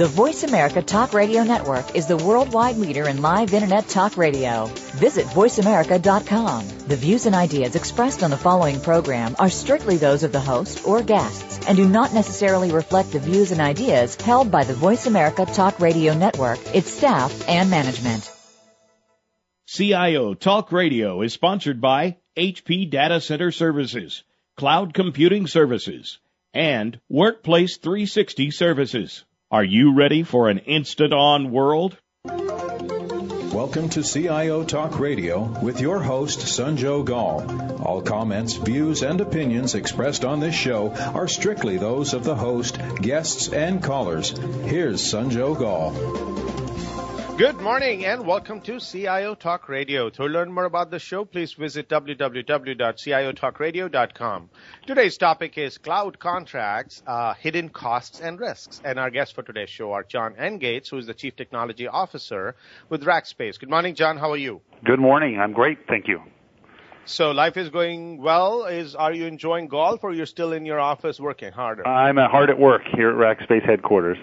The Voice America Talk Radio Network is the worldwide leader in live internet talk radio. Visit voiceamerica.com. The views and ideas expressed on the following program are strictly those of the host or guests and do not necessarily reflect the views and ideas held by the Voice America Talk Radio Network, its staff, and management. CIO Talk Radio is sponsored by HP Data Center Services, Cloud Computing Services, and Workplace 360 Services. Are you ready for an instant on world? Welcome to CIO Talk Radio with your host, Sanjog Aul. All comments, views, and opinions expressed on this show are strictly those of the host, guests, and callers. Here's Sanjog Aul. Good morning and welcome to CIO Talk Radio. To learn more about the show, please visit www.ciotalkradio.com. Today's topic is cloud contracts, uh, hidden costs and risks. And our guests for today's show are John Engates, who is the Chief Technology Officer with Rackspace. Good morning, John. How are you? Good morning. I'm great. Thank you. So life is going well. Is are you enjoying golf, or you're still in your office working harder? I'm hard at work here at Rackspace headquarters.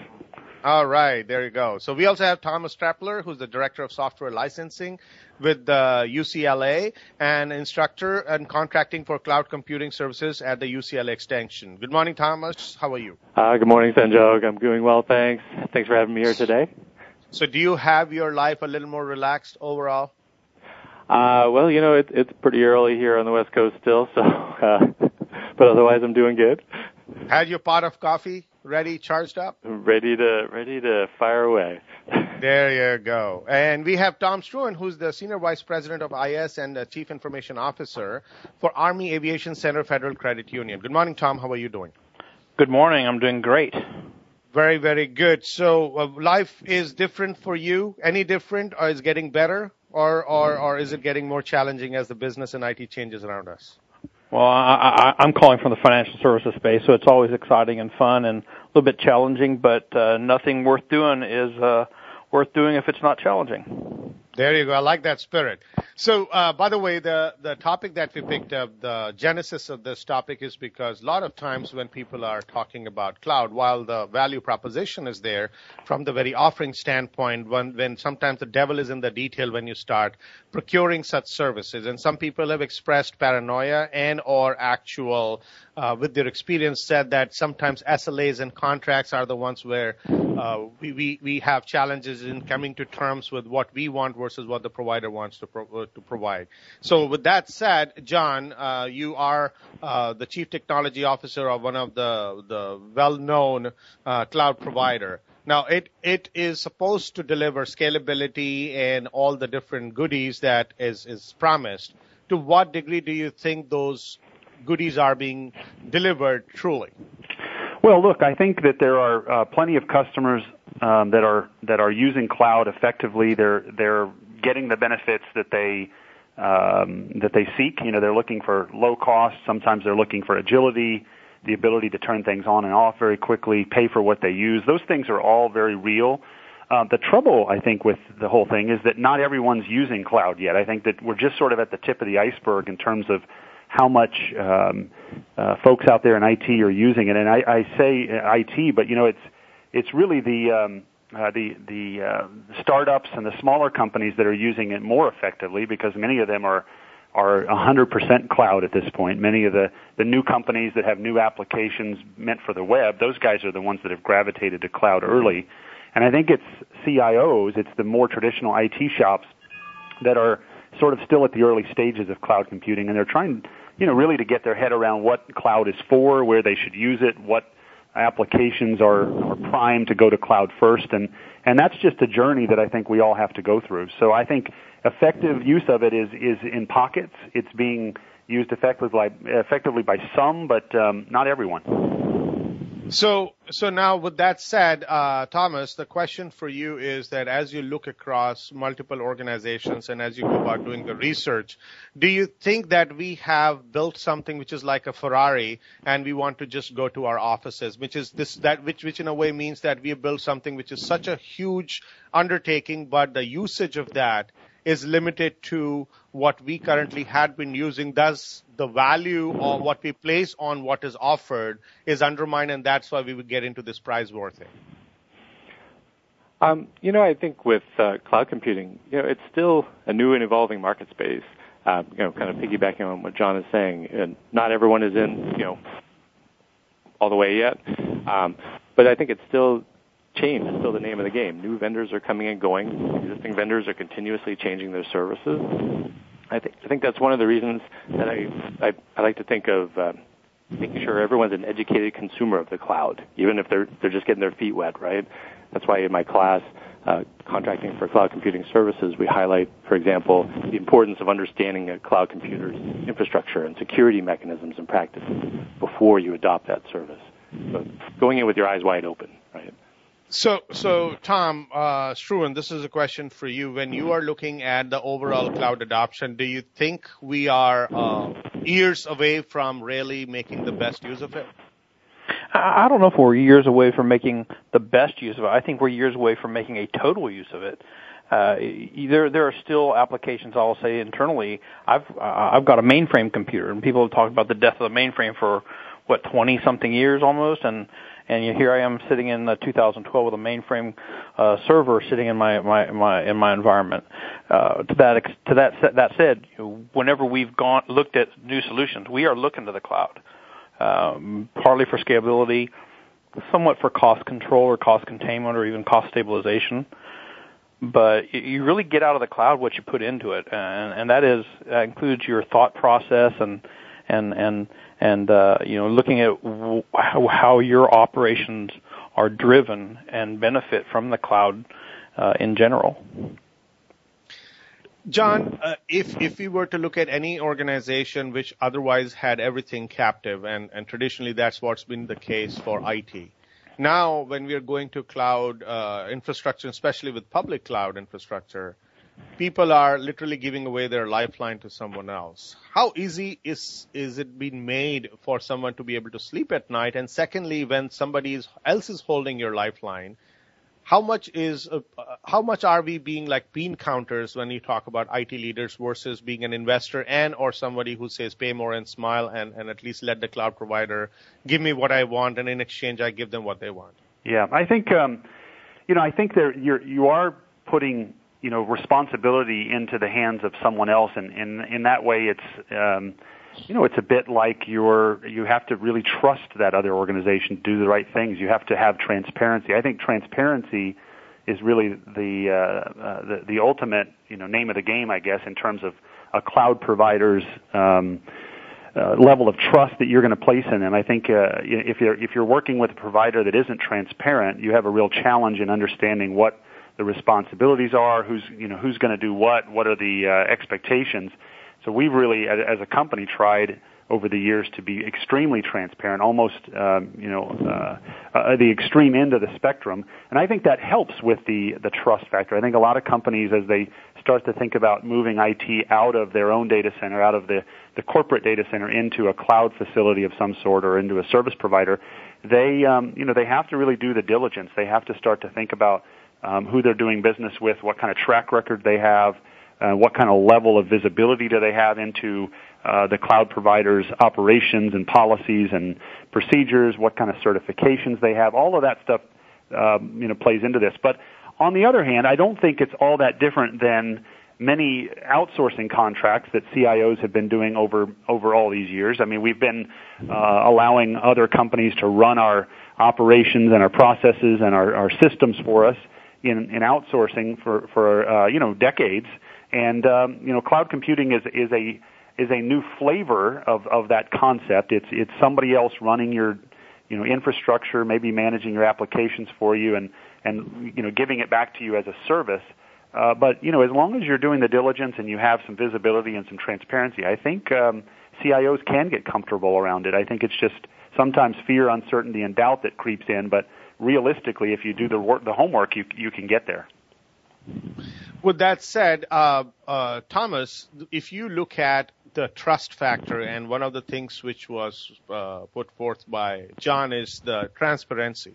All right, there you go. So we also have Thomas Trappler, who's the Director of Software Licensing with the UCLA and instructor and contracting for cloud computing services at the UCLA Extension. Good morning, Thomas. How are you? Uh, good morning, Sanjog. I'm doing well, thanks. Thanks for having me here today. So do you have your life a little more relaxed overall? Uh, well, you know, it, it's pretty early here on the West Coast still, so, uh, but otherwise I'm doing good. Had your pot of coffee ready, charged up? Ready to ready to fire away. there you go. And we have Tom Struan, who's the Senior Vice President of IS and Chief Information Officer for Army Aviation Center Federal Credit Union. Good morning, Tom. How are you doing? Good morning. I'm doing great. Very, very good. So uh, life is different for you. Any different, or is getting better, or, or or is it getting more challenging as the business and IT changes around us? Well, I, I, I'm calling from the financial services space, so it's always exciting and fun and a little bit challenging, but uh, nothing worth doing is uh, worth doing if it's not challenging. There you go. I like that spirit. So, uh, by the way, the, the topic that we picked up, the genesis of this topic is because a lot of times when people are talking about cloud, while the value proposition is there from the very offering standpoint, when, when sometimes the devil is in the detail when you start procuring such services. And some people have expressed paranoia and or actual, uh, with their experience said that sometimes SLAs and contracts are the ones where uh, we, we, we have challenges in coming to terms with what we want versus what the provider wants to, pro- uh, to provide. So with that said, John, uh, you are uh, the chief technology officer of one of the, the well-known uh, cloud provider. Now it, it is supposed to deliver scalability and all the different goodies that is, is promised. To what degree do you think those goodies are being delivered truly? Well, look, I think that there are uh, plenty of customers um, that are that are using cloud effectively. They're they're getting the benefits that they um, that they seek. You know, they're looking for low cost. Sometimes they're looking for agility, the ability to turn things on and off very quickly, pay for what they use. Those things are all very real. Uh, the trouble, I think, with the whole thing is that not everyone's using cloud yet. I think that we're just sort of at the tip of the iceberg in terms of how much um, uh, folks out there in IT are using it. And I, I say IT, but you know, it's it's really the um, uh, the the uh, startups and the smaller companies that are using it more effectively because many of them are are 100% cloud at this point. Many of the the new companies that have new applications meant for the web, those guys are the ones that have gravitated to cloud early. And I think it's CIOs, it's the more traditional IT shops that are sort of still at the early stages of cloud computing, and they're trying, you know, really to get their head around what cloud is for, where they should use it, what applications are, are primed to go to cloud first, and and that's just a journey that I think we all have to go through. So I think effective use of it is is in pockets. It's being used effectively effectively by some, but um, not everyone. So, so now with that said, uh, Thomas, the question for you is that as you look across multiple organizations and as you go about doing the research, do you think that we have built something which is like a Ferrari and we want to just go to our offices, which is this, that, which, which in a way means that we have built something which is such a huge undertaking, but the usage of that is limited to what we currently had been using. Thus, the value of what we place on what is offered is undermined, and that's why we would get into this price war thing. Um, you know, I think with uh, cloud computing, you know, it's still a new and evolving market space. Uh, you know, kind of piggybacking on what John is saying, and not everyone is in, you know, all the way yet. Um, but I think it's still change is still the name of the game. New vendors are coming and going. Existing vendors are continuously changing their services. I think I think that's one of the reasons that I I, I like to think of uh, making sure everyone's an educated consumer of the cloud, even if they're they're just getting their feet wet, right? That's why in my class, uh, contracting for cloud computing services, we highlight, for example, the importance of understanding a cloud computer's infrastructure and security mechanisms and practices before you adopt that service. So going in with your eyes wide open, right? So, so Tom uh, Struan, this is a question for you. When you are looking at the overall cloud adoption, do you think we are uh, years away from really making the best use of it? I don't know if we're years away from making the best use of it. I think we're years away from making a total use of it. Uh, there, there are still applications. I'll say internally. I've, uh, I've got a mainframe computer, and people have talked about the death of the mainframe for what 20 something years almost, and and here I am sitting in 2012 with a mainframe uh, server sitting in my my, my in my environment. Uh, to that to that that said, whenever we've gone looked at new solutions, we are looking to the cloud, um, partly for scalability, somewhat for cost control or cost containment or even cost stabilization. But you really get out of the cloud what you put into it, and, and that is that includes your thought process and and and and uh, you know looking at w- how, how your operations are driven and benefit from the cloud uh, in general. John, uh, if if we were to look at any organization which otherwise had everything captive, and, and traditionally that's what's been the case for IT. Now, when we are going to cloud uh, infrastructure, especially with public cloud infrastructure, people are literally giving away their lifeline to someone else. How easy is is it being made for someone to be able to sleep at night? And secondly, when somebody else is holding your lifeline, how much is uh, how much are we being like bean counters when you talk about IT leaders versus being an investor and or somebody who says pay more and smile and, and at least let the cloud provider give me what I want and in exchange I give them what they want. Yeah, I think um, you know I think there you're you are putting you know responsibility into the hands of someone else. And in in that way it's um you know it's a bit like you're you have to really trust that other organization to do the right things. You have to have transparency. I think transparency is really the uh, uh the the ultimate you know name of the game i guess in terms of a cloud provider's um uh, level of trust that you're going to place in them. I think uh, if you're if you're working with a provider that isn't transparent, you have a real challenge in understanding what the responsibilities are, who's you know who's going to do what, what are the uh, expectations. So we've really, as a company, tried over the years to be extremely transparent, almost um, you know uh, uh, the extreme end of the spectrum, and I think that helps with the the trust factor. I think a lot of companies, as they start to think about moving IT out of their own data center, out of the the corporate data center into a cloud facility of some sort or into a service provider, they um, you know they have to really do the diligence. They have to start to think about um, who they're doing business with, what kind of track record they have, uh, what kind of level of visibility do they have into uh, the cloud provider's operations and policies and procedures, what kind of certifications they have. All of that stuff, um, you know, plays into this. But on the other hand, I don't think it's all that different than many outsourcing contracts that CIOs have been doing over over all these years. I mean, we've been uh, allowing other companies to run our operations and our processes and our, our systems for us in, in outsourcing for, for uh, you know, decades. And, um, you know, cloud computing is, is a, is a new flavor of, of that concept. It's, it's somebody else running your, you know, infrastructure, maybe managing your applications for you and, and, you know, giving it back to you as a service. Uh, but, you know, as long as you're doing the diligence and you have some visibility and some transparency, I think, um, CIOs can get comfortable around it. I think it's just sometimes fear, uncertainty, and doubt that creeps in. But realistically, if you do the work, the homework, you you can get there. With that said, uh, uh, Thomas, if you look at the trust factor, and one of the things which was uh, put forth by John is the transparency.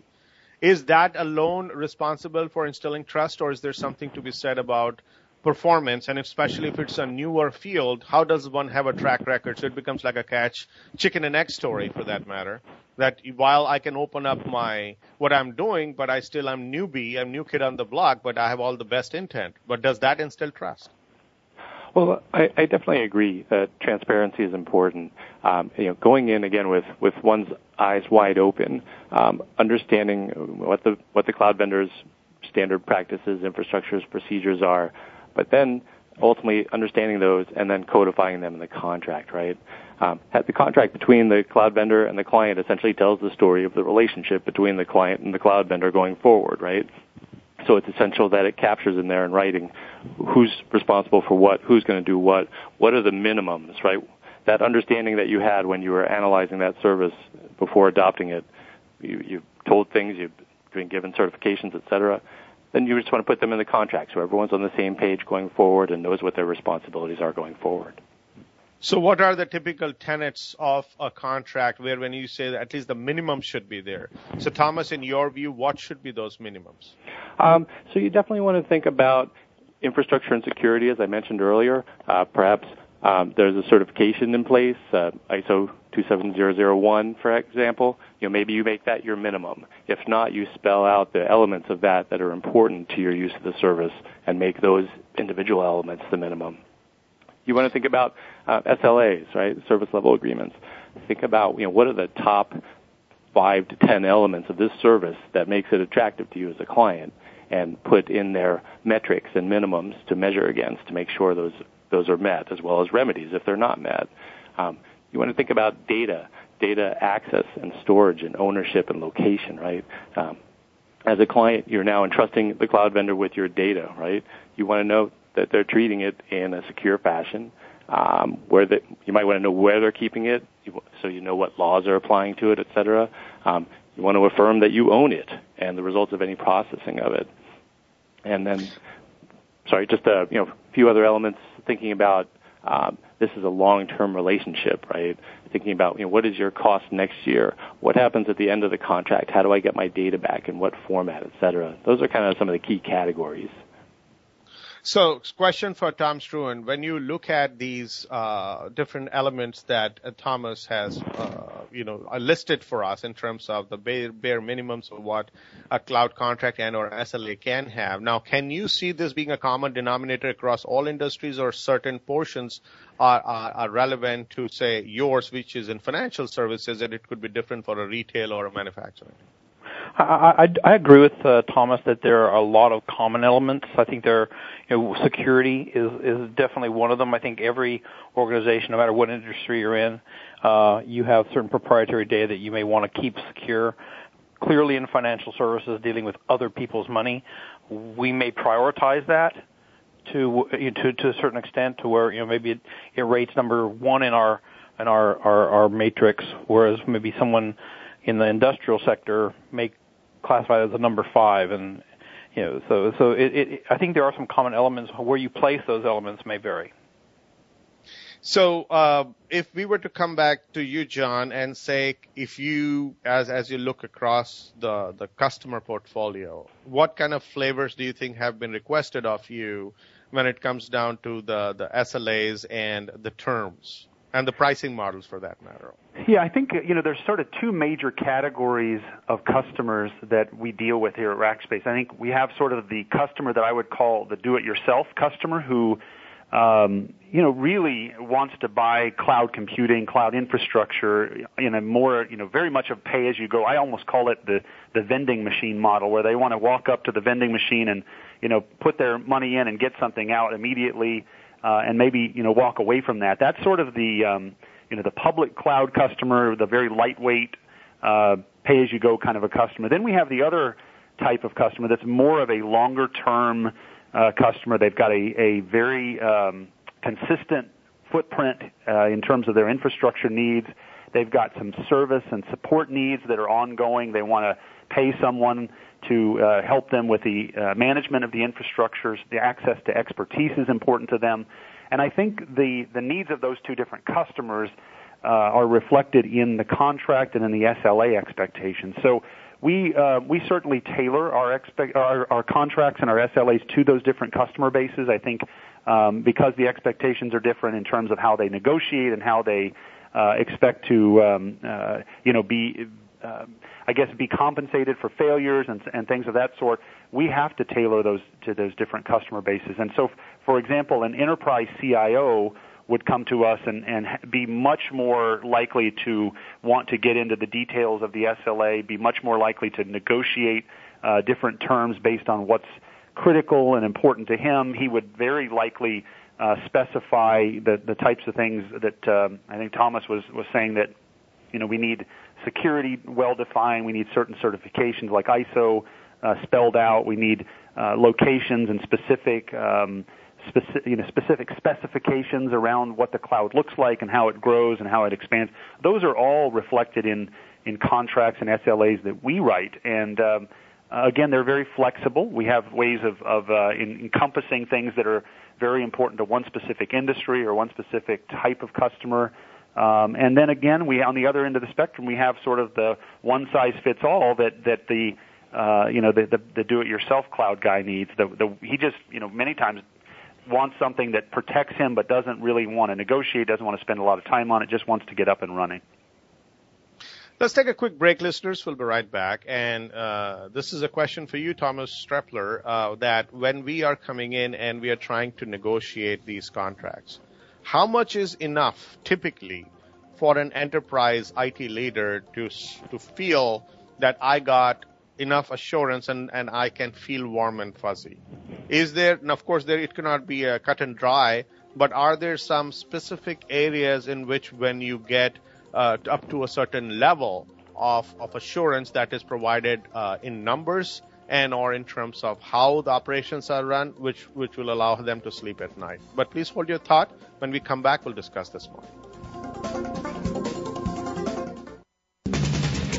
Is that alone responsible for instilling trust, or is there something to be said about performance, and especially if it's a newer field, how does one have a track record? So it becomes like a catch chicken and egg story for that matter. That while I can open up my what I'm doing, but I still am newbie, I'm new kid on the block, but I have all the best intent. But does that instill trust? Well, I, I definitely agree that transparency is important. Um, you know, going in again with, with one's eyes wide open, um, understanding what the what the cloud vendors' standard practices, infrastructures, procedures are, but then ultimately understanding those and then codifying them in the contract, right? Um, the contract between the cloud vendor and the client essentially tells the story of the relationship between the client and the cloud vendor going forward, right? So it's essential that it captures in there in writing who's responsible for what, who's going to do what, what are the minimums, right? That understanding that you had when you were analyzing that service before adopting it, you, you told things, you've been given certifications, et cetera then you just want to put them in the contract so everyone's on the same page going forward and knows what their responsibilities are going forward. So, what are the typical tenets of a contract where, when you say that at least the minimum should be there? So, Thomas, in your view, what should be those minimums? Um, so, you definitely want to think about infrastructure and security, as I mentioned earlier. Uh, perhaps um, there's a certification in place, uh, ISO 27001, for example. You know, maybe you make that your minimum. If not, you spell out the elements of that that are important to your use of the service and make those individual elements the minimum. You want to think about uh, SLAs, right? Service level agreements. Think about, you know, what are the top five to ten elements of this service that makes it attractive to you as a client and put in their metrics and minimums to measure against to make sure those those are met, as well as remedies if they're not met. Um, you want to think about data, data access and storage and ownership and location, right? Um, as a client, you're now entrusting the cloud vendor with your data, right? You want to know that they're treating it in a secure fashion. Um, where the, you might want to know where they're keeping it, so you know what laws are applying to it, et cetera. Um, you want to affirm that you own it and the results of any processing of it. And then, sorry, just a you know few other elements thinking about um, this is a long-term relationship, right? Thinking about you know what is your cost next year? What happens at the end of the contract? How do I get my data back? In what format, et cetera? Those are kind of some of the key categories. So, question for Tom Struan. When you look at these uh, different elements that uh, Thomas has, uh, you know, listed for us in terms of the bare, bare minimums of what a cloud contract and or SLA can have. Now, can you see this being a common denominator across all industries, or certain portions are, are, are relevant to, say, yours, which is in financial services, and it could be different for a retail or a manufacturing? I, I, I agree with uh, Thomas that there are a lot of common elements. I think there, you know, security is is definitely one of them. I think every organization, no matter what industry you're in, Uh, you have certain proprietary data that you may want to keep secure. Clearly, in financial services, dealing with other people's money, we may prioritize that to to to a certain extent, to where you know maybe it, it rates number one in our in our, our matrix, whereas maybe someone in the industrial sector may classify as a number five, and you know, so so it, it, I think there are some common elements. Where you place those elements may vary. So, uh, if we were to come back to you, John, and say, if you, as as you look across the the customer portfolio, what kind of flavors do you think have been requested of you when it comes down to the the SLAs and the terms? and the pricing models for that matter. Yeah, I think you know there's sort of two major categories of customers that we deal with here at Rackspace. I think we have sort of the customer that I would call the do-it-yourself customer who um, you know really wants to buy cloud computing, cloud infrastructure in a more you know very much of pay-as-you-go. I almost call it the the vending machine model, where they want to walk up to the vending machine and you know put their money in and get something out immediately uh, and maybe you know walk away from that. That's sort of the um, you know the public cloud customer, the very lightweight uh, pay as you go kind of a customer. Then we have the other type of customer that's more of a longer term uh, customer. They've got a, a very um, consistent footprint uh, in terms of their infrastructure needs. they've got some service and support needs that are ongoing. They want to pay someone to uh, help them with the uh, management of the infrastructures. The access to expertise is important to them. And I think the, the needs of those two different customers uh, are reflected in the contract and in the SLA expectations. So we uh, we certainly tailor our, expect, our our contracts and our SLAs to those different customer bases. I think um, because the expectations are different in terms of how they negotiate and how they uh, expect to um, uh, you know be uh, I guess be compensated for failures and, and things of that sort. We have to tailor those to those different customer bases. And so, for example, an enterprise CIO would come to us and, and be much more likely to want to get into the details of the SLA, be much more likely to negotiate uh, different terms based on what's critical and important to him. He would very likely uh, specify the, the types of things that um, I think Thomas was, was saying that you know we need security well defined. We need certain certifications like ISO uh, spelled out. We need uh, locations and specific um, specific, you know, specific specifications around what the cloud looks like and how it grows and how it expands. Those are all reflected in in contracts and SLAs that we write. And um, again, they're very flexible. We have ways of, of uh, in, encompassing things that are very important to one specific industry or one specific type of customer. Um, and then again, we on the other end of the spectrum, we have sort of the one size fits all that that the uh, you know the, the the do-it-yourself cloud guy needs. The, the he just you know many times wants something that protects him but doesn't really want to negotiate, doesn't want to spend a lot of time on it, just wants to get up and running. Let's take a quick break, listeners. We'll be right back. And uh, this is a question for you, Thomas Trappler, uh, that when we are coming in and we are trying to negotiate these contracts, how much is enough typically for an enterprise IT leader to to feel that I got enough assurance and, and I can feel warm and fuzzy. Is there, and of course, there it cannot be a cut and dry, but are there some specific areas in which when you get uh, up to a certain level of, of assurance that is provided uh, in numbers and or in terms of how the operations are run, which, which will allow them to sleep at night. But please hold your thought. When we come back, we'll discuss this more.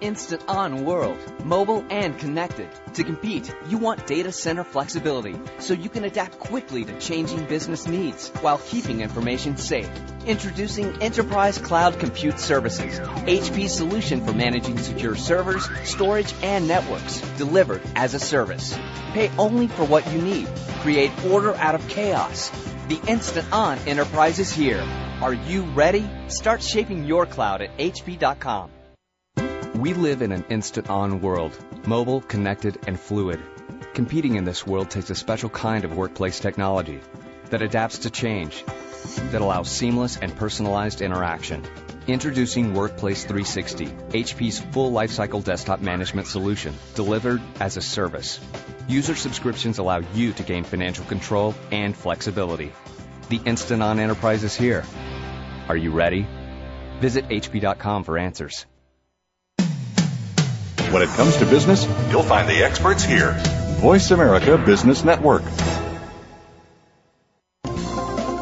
Instant on world, mobile and connected. To compete, you want data center flexibility so you can adapt quickly to changing business needs while keeping information safe. Introducing Enterprise Cloud Compute Services, HP's solution for managing secure servers, storage, and networks, delivered as a service. Pay only for what you need. Create order out of chaos. The instant on enterprise is here. Are you ready? Start shaping your cloud at hp.com. We live in an instant on world, mobile, connected, and fluid. Competing in this world takes a special kind of workplace technology that adapts to change, that allows seamless and personalized interaction. Introducing Workplace 360, HP's full lifecycle desktop management solution, delivered as a service. User subscriptions allow you to gain financial control and flexibility. The Instant On Enterprise is here. Are you ready? Visit HP.com for answers. When it comes to business, you'll find the experts here. Voice America Business Network.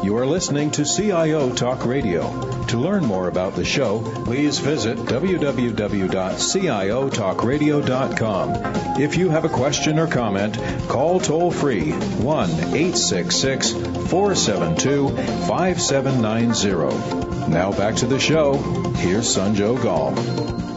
You are listening to CIO Talk Radio. To learn more about the show, please visit www.ciotalkradio.com. If you have a question or comment, call toll free 1 866 472 5790. Now back to the show. Here's Sanjog Aul.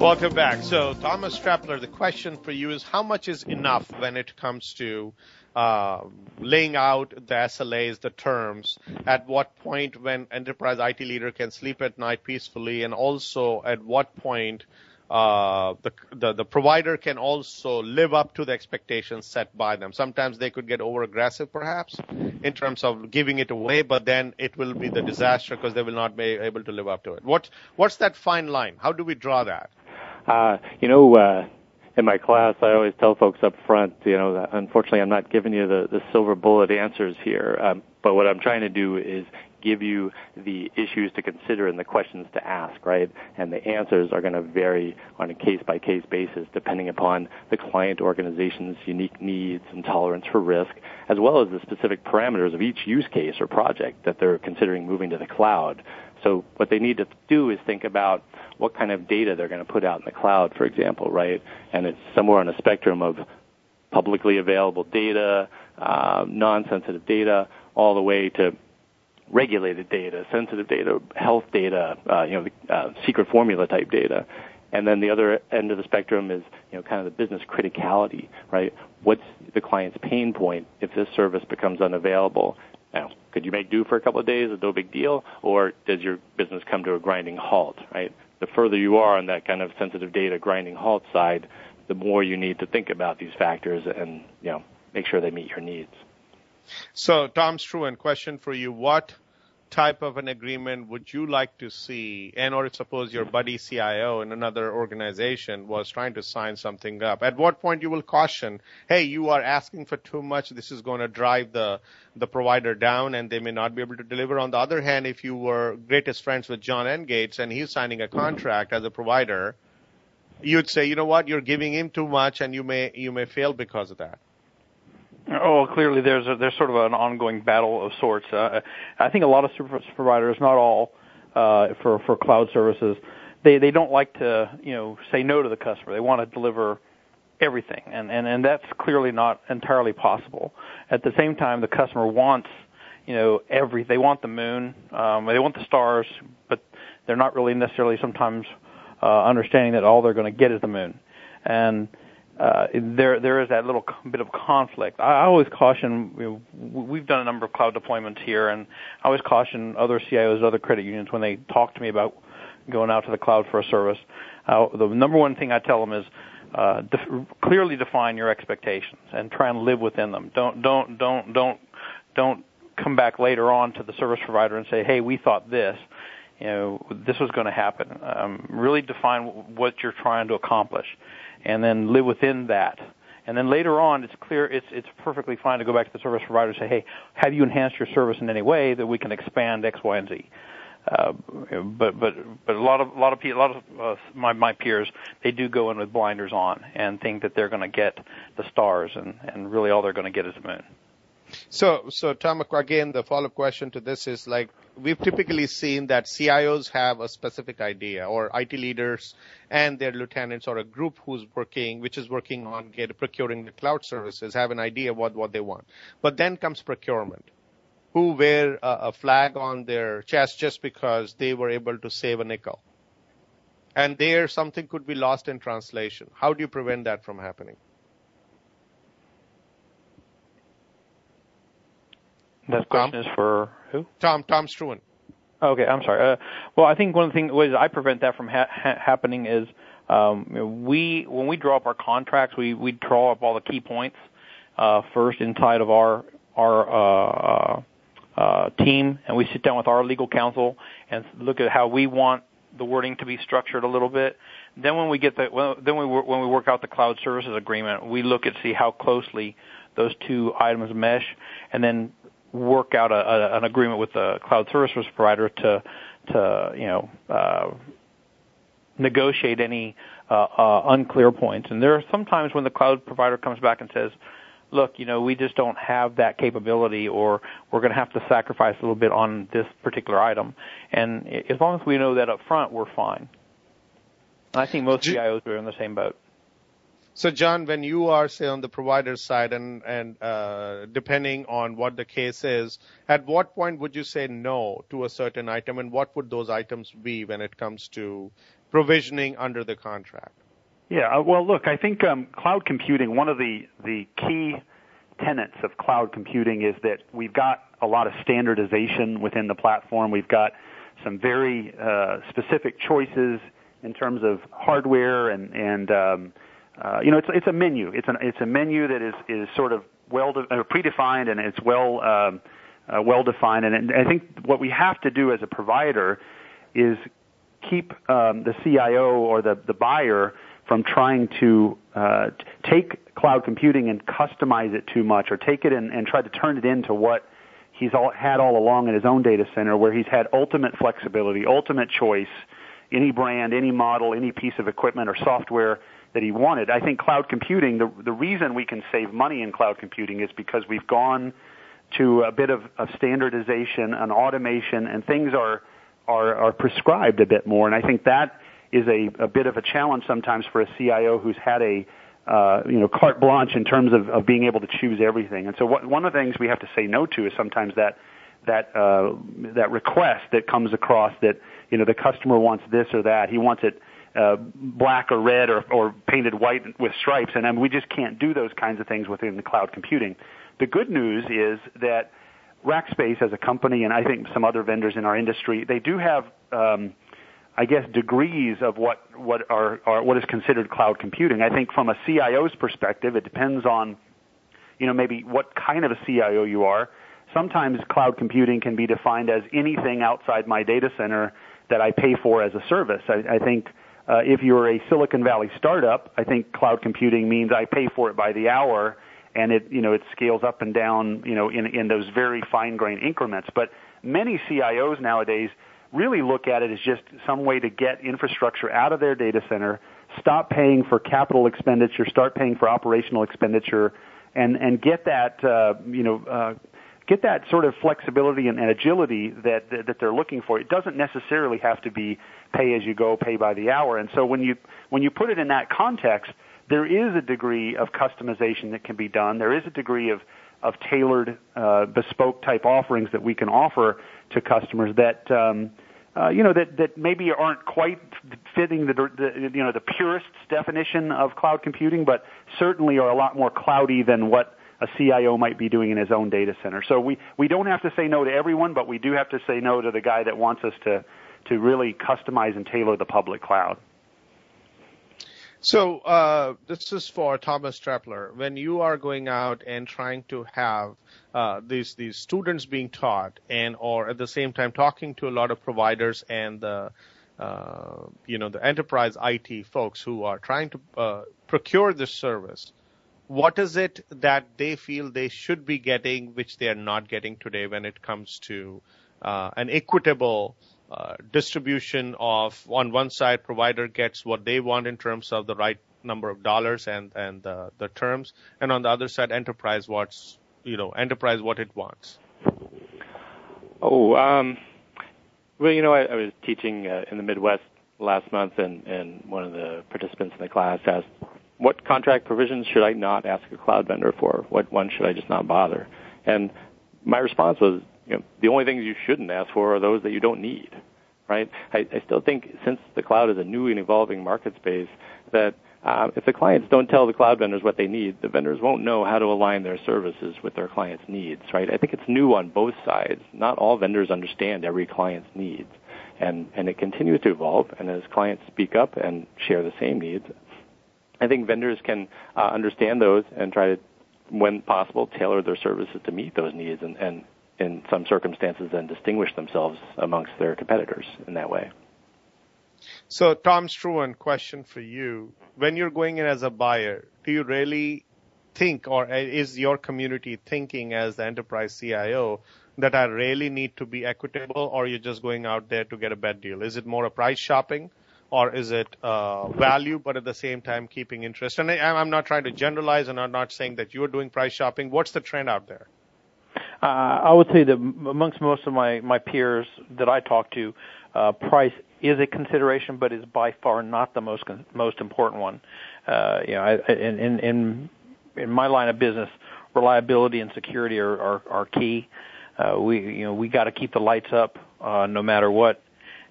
Welcome back. So, Thomas Trappler, the question for you is how much is enough when it comes to uh, laying out the SLAs, the terms, at what point when enterprise IT leader can sleep at night peacefully, and also at what point uh, the, the, the provider can also live up to the expectations set by them. Sometimes they could get over aggressive, perhaps, in terms of giving it away, but then it will be the disaster because they will not be able to live up to it. What what's that fine line? How do we draw that? Uh, you know, uh, in my class, I always tell folks up front, you know, that unfortunately I'm not giving you the, the silver bullet answers here. Um, but what I'm trying to do is give you the issues to consider and the questions to ask, right? And the answers are going to vary on a case by case basis depending upon the client organization's unique needs and tolerance for risk, as well as the specific parameters of each use case or project that they're considering moving to the cloud. So what they need to do is think about what kind of data they're going to put out in the cloud, for example, right? And it's somewhere on a spectrum of publicly available data, uh, non-sensitive data, all the way to regulated data, sensitive data, health data, uh, you know, uh, secret formula type data. And then the other end of the spectrum is, you know, kind of the business criticality, right? What's the client's pain point if this service becomes unavailable? Now, could you make do for a couple of days? No big deal. Or does your business come to a grinding halt, right? The further you are on that kind of sensitive data grinding halt side, the more you need to think about these factors and, you know, make sure they meet your needs. So, Tom Struan, question for you. What type of an agreement would you like to see? And or suppose your buddy CIO in another organization was trying to sign something up, at what point you will caution, hey, you are asking for too much. This is going to drive the the provider down, and they may not be able to deliver. On the other hand, if you were greatest friends with John Engates and he's signing a contract as a provider, you'd say, you know what, you're giving him too much, and you may you may fail because of that. Oh, clearly there's a, there's sort of an ongoing battle of sorts. Uh, I think a lot of service providers, not all, uh, for for cloud services, they they don't like to you know say no to the customer. They want to deliver everything, and and and that's clearly not entirely possible. At the same time, the customer wants you know every they want the moon, um, they want the stars, but they're not really necessarily sometimes uh, understanding that all they're going to get is the moon, and uh, there there is that little bit of conflict. I I always caution. You know, we've done a number of cloud deployments here, and I always caution other CIOs, other credit unions when they talk to me about going out to the cloud for a service. Uh, the number one thing I tell them is uh, def- clearly define your expectations and try and live within them. Don't don't don't don't don't come back later on to the service provider and say, "Hey, we thought this." You know, this was going to happen. Um, really define what you're trying to accomplish and then live within that. And then later on, it's clear it's it's perfectly fine to go back to the service provider and say, hey, have you enhanced your service in any way that we can expand X, Y, and Z? Uh, but but but a lot of a lot of a lot of uh, my my peers they do go in with blinders on and think that they're going to get the stars and and really all they're going to get is the moon. So, so Tom, again, the follow-up question to this is like we've typically seen that CIOs have a specific idea, or IT leaders and their lieutenants, or a group who's working, which is working on get, procuring the cloud services, have an idea what what they want. But then comes procurement, who wear a, a flag on their chest just because they were able to save a nickel, and there something could be lost in translation. How do you prevent that from happening? That question Tom? is for who? Tom Tom Struan. Okay, I'm sorry. Uh, well, I think one of the things ways I prevent that from ha- ha- happening is um, we when we draw up our contracts, we we draw up all the key points uh, first inside of our our uh, uh, uh team, and we sit down with our legal counsel and look at how we want the wording to be structured a little bit. Then when we get the well, then we when we work out the cloud services agreement, we look at see how closely those two items mesh, and then work out a, a, an agreement with the cloud service provider to to you know uh, negotiate any uh, uh, unclear points. And there are sometimes when the cloud provider comes back and says, "Look, you know, we just don't have that capability, or we're going to have to sacrifice a little bit on this particular item." And as long as we know that up front, we're fine. And I think most CIOs are in the same boat. So, John, when you are, say, on the provider side and, and uh, depending on what the case is, at what point would you say no to a certain item and what would those items be when it comes to provisioning under the contract? Yeah, uh, well, look, I think um, cloud computing, one of the, the key tenets of cloud computing is that we've got a lot of standardization within the platform. We've got some very uh, specific choices in terms of hardware and, and um, uh, you know, it's it's a menu. It's an it's a menu that is is sort of well de- uh, predefined and it's well um, uh, well defined. And, and I think what we have to do as a provider is keep um, the CIO or the the buyer from trying to uh, take cloud computing and customize it too much, or take it and, and try to turn it into what he's all, had all along in his own data center, where he's had ultimate flexibility, ultimate choice, any brand, any model, any piece of equipment or software that he wanted. I think cloud computing, the, the reason we can save money in cloud computing is because we've gone to a bit of, of standardization and automation, and things are, are, are prescribed a bit more. And I think that is a, a bit of a challenge sometimes for a CIO who's had a uh, you know carte blanche in terms of, of being able to choose everything. And so what, one of the things we have to say no to is sometimes that that uh, that request that comes across that you know the customer wants this or that. He wants it uh, black or red or, or painted white with stripes, and I mean, we just can't do those kinds of things within the cloud computing. The good news is that Rackspace as a company, and I think some other vendors in our industry, they do have, um, I guess, degrees of what what are, are what is considered cloud computing. I think from a CIO's perspective, it depends on, you know, maybe what kind of a CIO you are. Sometimes cloud computing can be defined as anything outside my data center that I pay for as a service. I, I think uh, if you're a Silicon Valley startup, I think cloud computing means I pay for it by the hour, and it you know it scales up and down you know in in those very fine grained increments. But many CIOs nowadays really look at it as just some way to get infrastructure out of their data center, stop paying for capital expenditure, start paying for operational expenditure, and and get that uh, you know. Uh, get that sort of flexibility and, and agility that, that that they're looking for. It doesn't necessarily have to be pay as you go, pay by the hour. And so when you when you put it in that context, there is a degree of customization that can be done. There is a degree of of tailored, uh, bespoke type offerings that we can offer to customers that um, uh, you know that that maybe aren't quite fitting the, the you know the purist's definition of cloud computing, but certainly are a lot more cloudy than what a CIO might be doing in his own data center. So we we don't have to say no to everyone, but we do have to say no to the guy that wants us to to really customize and tailor the public cloud. So uh, this is for Thomas Trappler. When you are going out and trying to have uh, these these students being taught, and or at the same time talking to a lot of providers and the uh, you know the enterprise IT folks who are trying to uh, procure this service, what is it that they feel they should be getting which they are not getting today when it comes to uh, an equitable uh, distribution of on one side provider gets what they want in terms of the right number of dollars and and uh, the terms and on the other side enterprise what's you know enterprise what it wants. Oh um well you know i, I was teaching uh, in the midwest last month and and one of the participants in the class asked what contract provisions should i not ask a cloud vendor for what one should i just not bother and my response was you know, the only things you shouldn't ask for are those that you don't need, right? I, I still think since the cloud is a new and evolving market space, that uh, if the clients don't tell the cloud vendors what they need, the vendors won't know how to align their services with their clients' needs, right? I think it's new on both sides. Not all vendors understand every client's needs, and and it continues to evolve. And as clients speak up and share the same needs, I think vendors can uh, understand those and try to, when possible, tailor their services to meet those needs and, and in some circumstances then distinguish themselves amongst their competitors in that way. So, Tom Struan, question for you. When you're going in as a buyer, do you really think, or is your community thinking as the enterprise CIO that I really need to be equitable, or you're just going out there to get a bad deal? Is it more a price shopping, or is it uh, value, but at the same time keeping interest? And I, I'm not trying to generalize, and I'm not saying that you're doing price shopping. What's the trend out there? Uh, I would say that amongst most of my my peers that I talk to, uh, price is a consideration, but is by far not the most most important one. Uh, you know, I, in in in in my line of business, reliability and security are are, are key. Uh, we you know we got to keep the lights up uh, no matter what,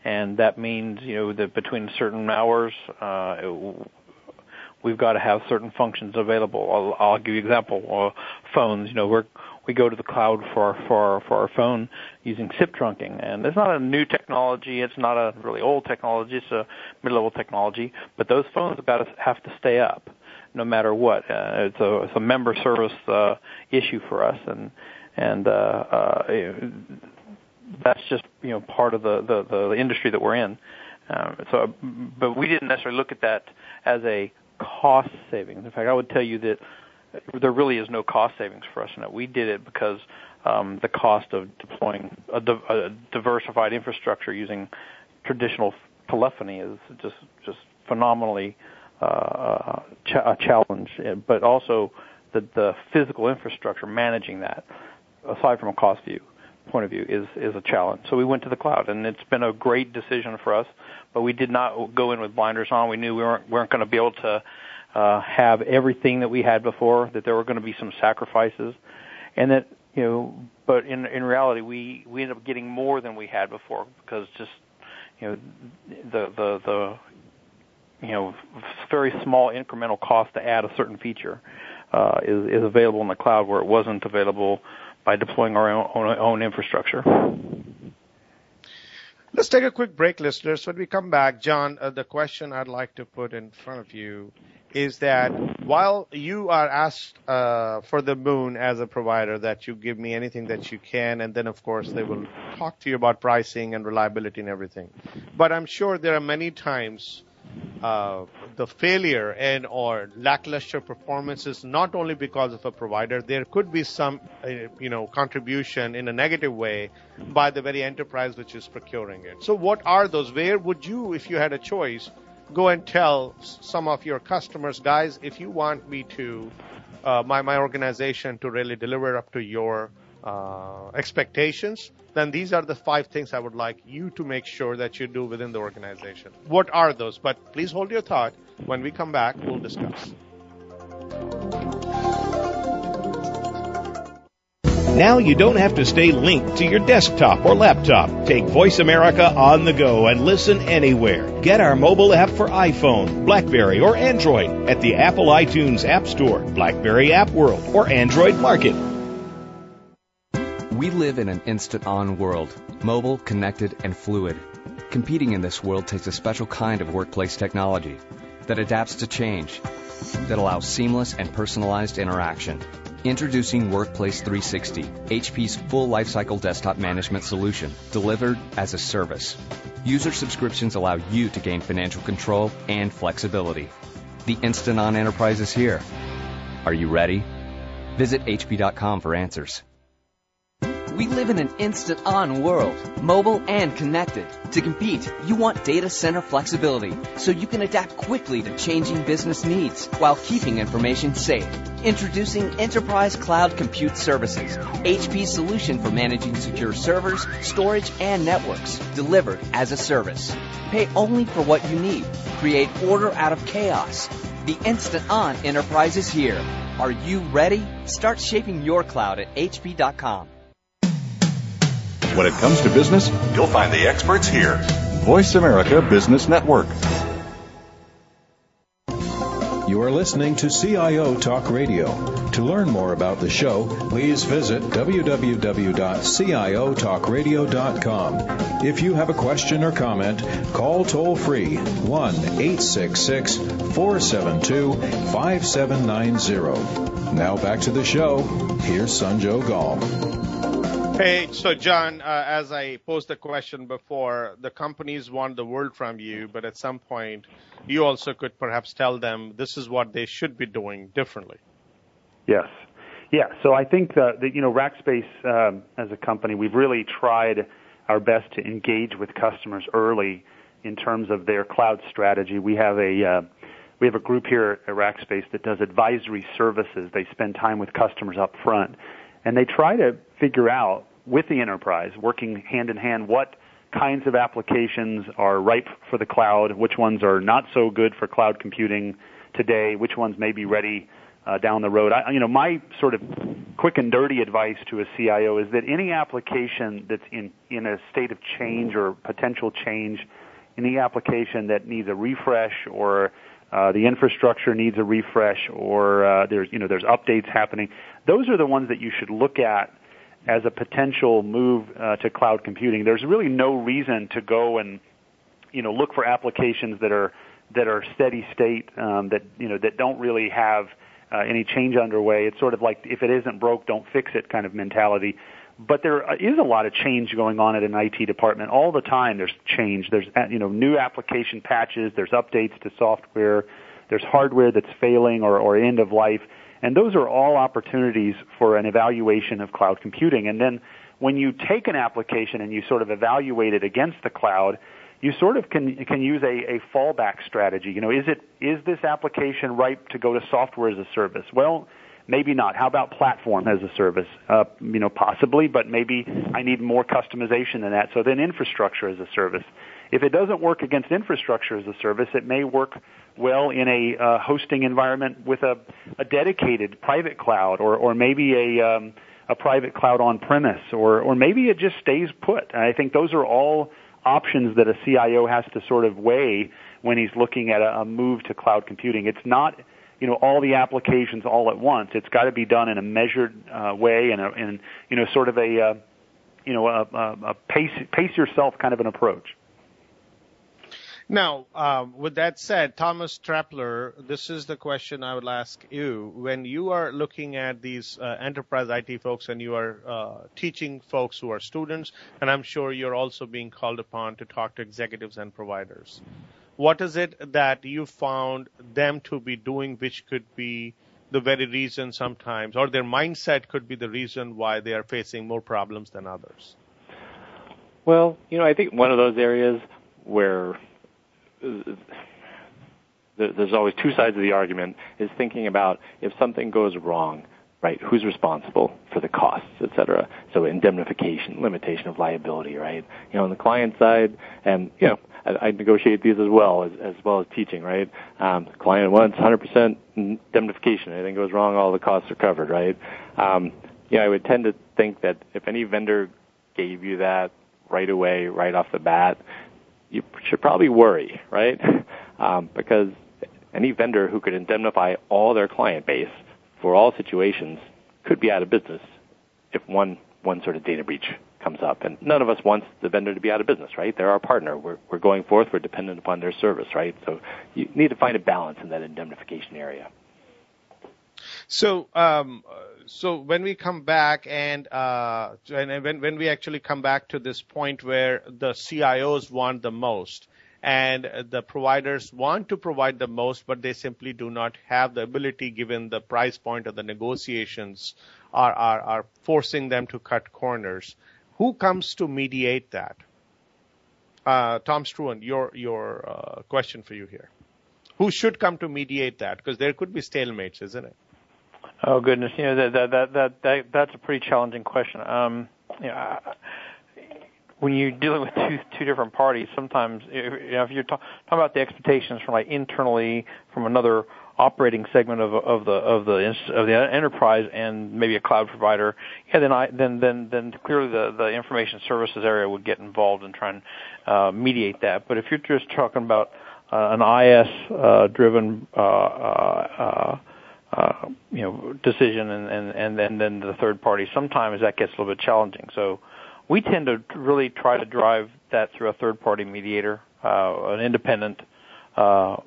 and that means you know that between certain hours. Uh, we've got to have certain functions available. I'll, I'll give you an example. Uh, phones, you know, we're we go to the cloud for for our, for our phone using SIP trunking, and it's not a new technology. It's not a really old technology. It's a mid-level technology, but those phones have got to have to stay up no matter what. Uh, it's a it's a member service uh, issue for us, and and uh, uh, that's just you know part of the the, the industry that we're in. Um, so, but we didn't necessarily look at that as a cost savings. In fact, I would tell you that there really is no cost savings for us in that. We did it because um, the cost of deploying a, di- a diversified infrastructure using traditional telephony is just just phenomenally uh, ch- a challenge, but also the, the physical infrastructure managing that, aside from a cost view point of view, is is a challenge. So we went to the cloud, and it's been a great decision for us. But we did not go in with blinders on. We knew we weren't weren't going to be able to uh, have everything that we had before. That there were going to be some sacrifices, and that you know. But in in reality, we we ended up getting more than we had before because just you know the the the you know very small incremental cost to add a certain feature uh, is is available in the cloud where it wasn't available by deploying our own, own, infrastructure. Let's take a quick break, listeners. When we come back, John, uh, the question I'd like to put in front of you is that while you are asked uh, for the moon as a provider that you give me anything that you can, and then of course they will talk to you about pricing and reliability and everything. But I'm sure there are many times uh, the failure and or lackluster performances not only because of a provider. There could be some, uh, you know, contribution in a negative way by the very enterprise which is procuring it. So, what are those? Where would you, if you had a choice, go and tell some of your customers, guys, if you want me to, uh, my my organization to really deliver up to your uh, expectations, then these are the five things I would like you to make sure that you do within the organization. What are those? But please hold your thought. When we come back, we'll discuss. Now you don't have to stay linked to your desktop or laptop. Take Voice America on the go and listen anywhere. Get our mobile app for iPhone, Blackberry, or Android at the Apple iTunes App Store, Blackberry App World, or Android Market. We live in an instant on world, mobile, connected, and fluid. Competing in this world takes a special kind of workplace technology that adapts to change, that allows seamless and personalized interaction. Introducing Workplace 360, HP's full lifecycle desktop management solution, delivered as a service. User subscriptions allow you to gain financial control and flexibility. The Instant On Enterprise is here. Are you ready? Visit HP.com for answers. We live in an instant on world, mobile and connected. To compete, you want data center flexibility so you can adapt quickly to changing business needs while keeping information safe. Introducing Enterprise Cloud Compute Services, HP's solution for managing secure servers, storage, and networks, delivered as a service. Pay only for what you need. Create order out of chaos. The Instant On Enterprise is here. Are you ready? Start shaping your cloud at hp.com. When it comes to business, you'll find the experts here. Voice America Business Network. You are listening to CIO Talk Radio. To learn more about the show, please visit www.ciotalkradio.com. If you have a question or comment, call toll free 1 866 472 5790. Now back to the show. Here's Sanjog Aul. So John, uh, as I posed the question before, the companies want the world from you, but at some point, you also could perhaps tell them this is what they should be doing differently. Yes. Yeah. So I think that, that you know, Rackspace um, as a company, we've really tried our best to engage with customers early in terms of their cloud strategy. We have a uh, we have a group here at Rackspace that does advisory services. They spend time with customers up front and they try to figure out with the enterprise, working hand in hand, what kinds of applications are ripe for the cloud, which ones are not so good for cloud computing today, which ones may be ready uh, down the road. I, you know, my sort of quick and dirty advice to a CIO is that any application that's in in a state of change or potential change, any application that needs a refresh or uh, the infrastructure needs a refresh or uh, there's you know there's updates happening. Those are the ones that you should look at as a potential move uh, to cloud computing. There's really no reason to go and you know look for applications that are that are steady state um, that you know that don't really have uh, any change underway. It's sort of like if it isn't broke, don't fix it kind of mentality. But there is a lot of change going on at an IT department all the time. There's change. There's uh, you know new application patches. There's updates to software. There's hardware that's failing or, or end of life. And those are all opportunities for an evaluation of cloud computing. And then when you take an application and you sort of evaluate it against the cloud, you sort of can can use a, a fallback strategy. You know, is it is this application ripe to go to software as a service? Well, maybe not. How about platform as a service? Uh, you know, possibly, but maybe I need more customization than that. So then infrastructure as a service. If it doesn't work against infrastructure as a service, it may work well in a uh, hosting environment with a, a dedicated private cloud, or or maybe a um, a private cloud on premise, or or maybe it just stays put. And I think those are all options that a CIO has to sort of weigh when he's looking at a, a move to cloud computing. It's not you know all the applications all at once. It's got to be done in a measured uh, way and in you know sort of a uh, you know a, a pace pace yourself kind of an approach. Now, um, with that said, Thomas Trappler, this is the question I would ask you. When you are looking at these uh, enterprise IT folks and you are uh, teaching folks who are students, and I'm sure you're also being called upon to talk to executives and providers, what is it that you found them to be doing which could be the very reason sometimes, or their mindset could be the reason why they are facing more problems than others? Well, you know, I think one of those areas where there's always two sides of the argument is thinking about if something goes wrong right who's responsible for the costs et cetera. So indemnification limitation of liability right? You know on the client side and you know i, negotiate these as well as, as well as teaching right? Um, client wants 100% indemnification. Anything goes wrong all the costs are covered right? Um, you know i would tend to think that if any vendor gave you that right away right off the bat you should probably worry, right? Um, because any vendor who could indemnify all their client base for all situations could be out of business if one one sort of data breach comes up. And none of us wants the vendor to be out of business, right? They're our partner. We're, we're going forth. We're dependent upon their service, right? So you need to find a balance in that indemnification area. So, um, so when we come back and, uh, and when, when we actually come back to this point where the CIOs want the most and the providers want to provide the most, but they simply do not have the ability given the price point of the negotiations are, are, are forcing them to cut corners. Who comes to mediate that? Uh, Tom Struan, your, your uh, question for you here. Who should come to mediate that? Because there could be stalemates, isn't it? Oh goodness, you know that that that that, that that's a pretty challenging question. Um, know, when you're dealing with two two different parties, sometimes you know, if you're talk, talking about the expectations from like internally from another operating segment of of the of the of the enterprise and maybe a cloud provider, yeah, then I then then then clearly the the information services area would get involved and try and uh, mediate that. But if you're just talking about uh, an IS uh, driven uh, uh, uh uh, you know, decision and, and, and then, then the third party, sometimes that gets a little bit challenging. So we tend to really try to drive that through a third party mediator, uh, an independent, uh,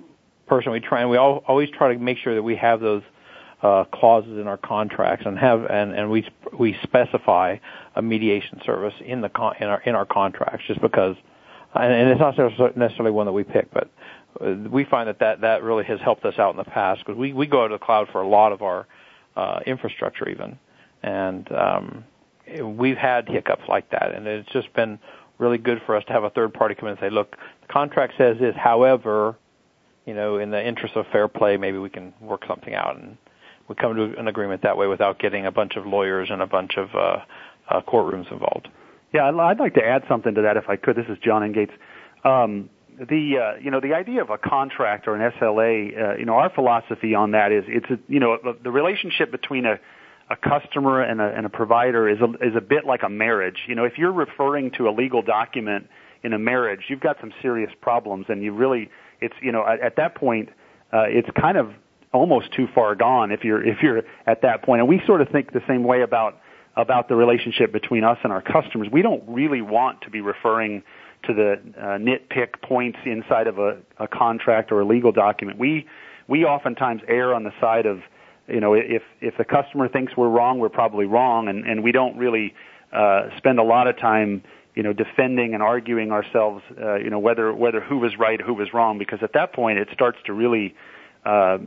person. We try and we all, always try to make sure that we have those, uh, clauses in our contracts and have, and, and we, we specify a mediation service in the con, in our, in our contracts just because, and, and it's not necessarily one that we pick, but uh, we find that, that that really has helped us out in the past because we, we go to the cloud for a lot of our uh, infrastructure even. And um, we've had hiccups like that. And it's just been really good for us to have a third party come in and say, look, the contract says this, however, you know, in the interest of fair play, maybe we can work something out. And we come to an agreement that way without getting a bunch of lawyers and a bunch of uh, uh, courtrooms involved. Yeah, I'd like to add something to that if I could. This is John Engates. Um, the uh, you know the idea of a contract or an SLA, uh, you know, our philosophy on that is it's a, you know the relationship between a a customer and a, and a provider is a, is a bit like a marriage. You know, if you're referring to a legal document in a marriage, you've got some serious problems, and you really it's you know at, at that point uh, it's kind of almost too far gone if you're if you're at that point. And we sort of think the same way about about the relationship between us and our customers. We don't really want to be referring to the uh, nitpick points inside of a, a contract or a legal document. We we oftentimes err on the side of you know if if the customer thinks we're wrong, we're probably wrong, and and we don't really uh, spend a lot of time you know defending and arguing ourselves uh, you know whether whether who was right who was wrong because at that point it starts to really uh,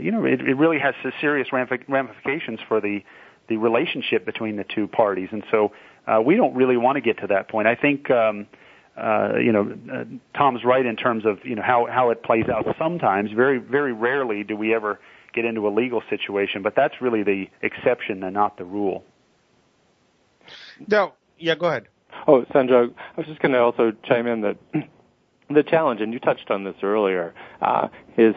you know, it, it really has serious ramifications for the the relationship between the two parties. And so uh, we don't really want to get to that point. I think. Um, uh, you know, uh, Tom's right in terms of you know how how it plays out. Sometimes, very very rarely, do we ever get into a legal situation, but that's really the exception and not the rule. No, yeah, go ahead. Oh, Sanjog, I was just going to also chime in that the challenge, and you touched on this earlier, uh, is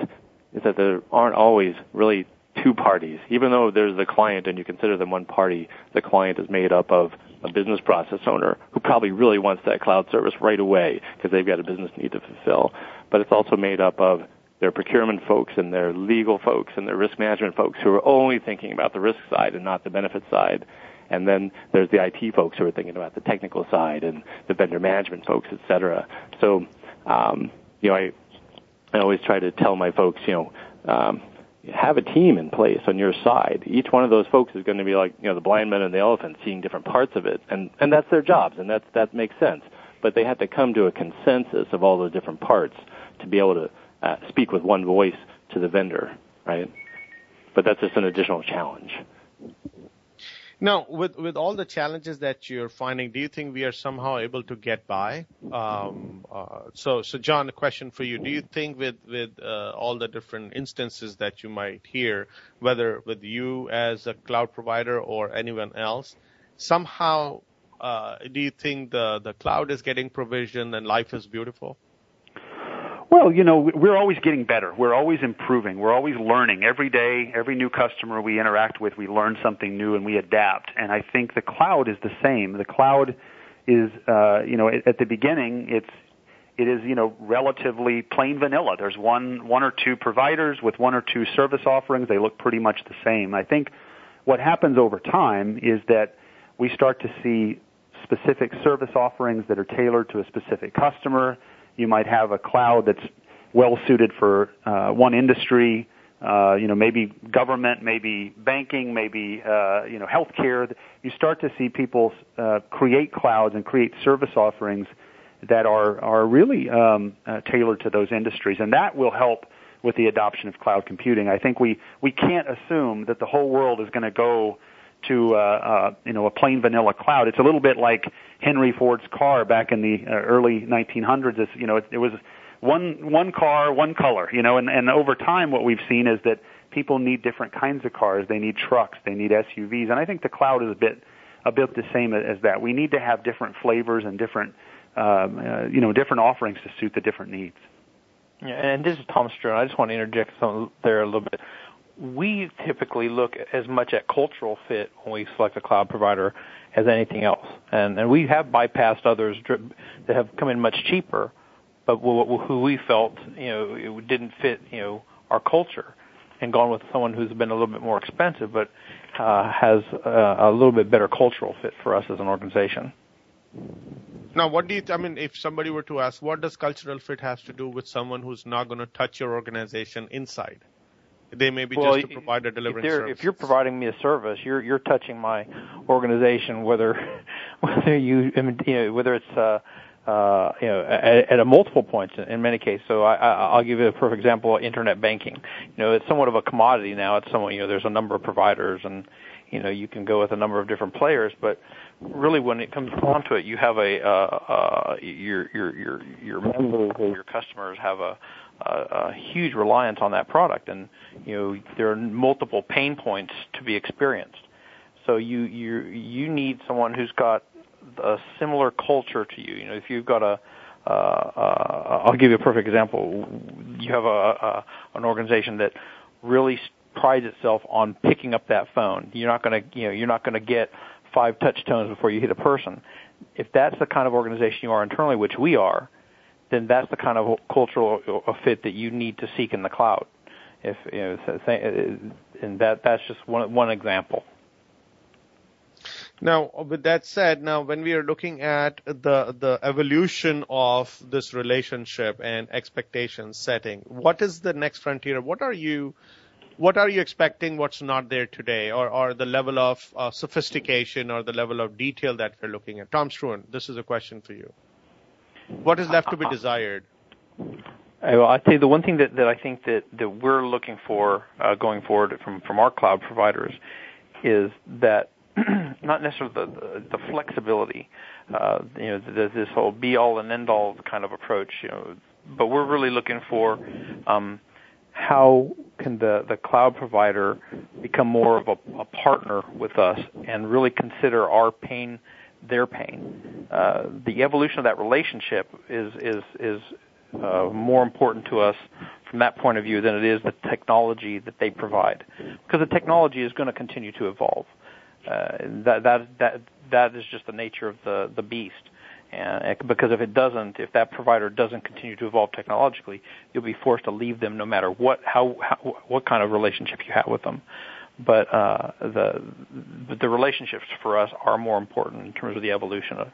is that there aren't always really two parties. Even though there's the client and you consider them one party, the client is made up of a business process owner who probably really wants that cloud service right away because they've got a business need to fulfill. But it's also made up of their procurement folks and their legal folks and their risk management folks who are only thinking about the risk side and not the benefit side. And then there's the IT folks who are thinking about the technical side and the vendor management folks, et cetera. So, um, you know, I, I always try to tell my folks, you know, um, have a team in place on your side. Each one of those folks is going to be like, you know, the blind men and the elephant seeing different parts of it. And, and that's their jobs and that's, that makes sense. But they have to come to a consensus of all those different parts to be able to uh, speak with one voice to the vendor, right? But that's just an additional challenge. Now, with with all the challenges that you're finding, do you think we are somehow able to get by? Um, uh, so, so John, a question for you: Do you think with with uh, all the different instances that you might hear, whether with you as a cloud provider or anyone else, somehow, uh, do you think the the cloud is getting provision and life is beautiful? Well, you know, we're always getting better. We're always improving. We're always learning. Every day, every new customer we interact with, we learn something new and we adapt. And I think the cloud is the same. The cloud is, uh, you know, at the beginning, it's it is, you know, relatively plain vanilla. There's one one or two providers with one or two service offerings. They look pretty much the same. I think what happens over time is that we start to see specific service offerings that are tailored to a specific customer you might have a cloud that's well suited for uh, one industry. Uh, you know, maybe government, maybe banking, maybe uh, you know healthcare. You start to see people uh, create clouds and create service offerings that are are really um, uh, tailored to those industries, and that will help with the adoption of cloud computing. I think we we can't assume that the whole world is going to go to uh, uh, you know a plain vanilla cloud. It's a little bit like Henry Ford's car back in the uh, early 1900s. It's, you know, it, it was one one car, one color. You know, and, and over time, what we've seen is that people need different kinds of cars. They need trucks. They need SUVs, and I think the cloud is a bit a bit the same as that. We need to have different flavors and different um, uh, you know different offerings to suit the different needs. Yeah, and this is Tom Struan. I just want to interject something there a little bit we typically look as much at cultural fit when we select a cloud provider as anything else. And, and we have bypassed others that have come in much cheaper, but who we felt, you know, it didn't fit, you know, our culture and gone with someone who's been a little bit more expensive, but uh, has uh, a little bit better cultural fit for us as an organization. Now, what do you? I mean, if somebody were to ask, what does cultural fit have to do with someone who's not going to touch your organization inside? They may be well, just to provide a delivering if service. If you're providing me a service, you're you're touching my organization, whether whether you, you know, whether it's uh, uh, you know, at, at a multiple points in, in many cases. So I, I, I'll give you a perfect example: internet banking. You know, it's somewhat of a commodity now. It's somewhat, you know, there's a number of providers, and you know, you can go with a number of different players. But really, when it comes down to it, you have a uh, uh, your your your your members or your customers have a a, huge reliance on that product, and you know there are multiple pain points to be experienced. So you you you need someone who's got a similar culture to you. You know, if you've got a uh, uh, I'll give you a perfect example. You have a, a an organization that really prides itself on picking up that phone. You're not going to you know you're not going to get five touch tones before you hit a person. If that's the kind of organization you are internally, which we are, then that's the kind of cultural fit that you need to seek in the cloud. If you know, and that that's just one one example. Now, with that said, now when we are looking at the the evolution of this relationship and expectation setting, what is the next frontier? What are you what are you expecting? What's not there today, or or the level of uh, sophistication or the level of detail that we're looking at? Tom Struan, this is a question for you. What is left to be desired? Well, I'd say the one thing that, that I think that, that we're looking for uh, going forward from, from our cloud providers is that not necessarily the, the, flexibility, uh, you know, the, this whole be all and end all kind of approach, you know, but we're really looking for um, how can the, the cloud provider become more of a, a partner with us and really consider our pain their pain. Uh, the evolution of that relationship is is is uh, more important to us from that point of view than it is the technology that they provide, because the technology is going to continue to evolve. Uh, that that that that is just the nature of the the beast. And because if it doesn't, if that provider doesn't continue to evolve technologically, you'll be forced to leave them no matter what how, how what kind of relationship you have with them. But uh, the the relationships for us are more important in terms of the evolution of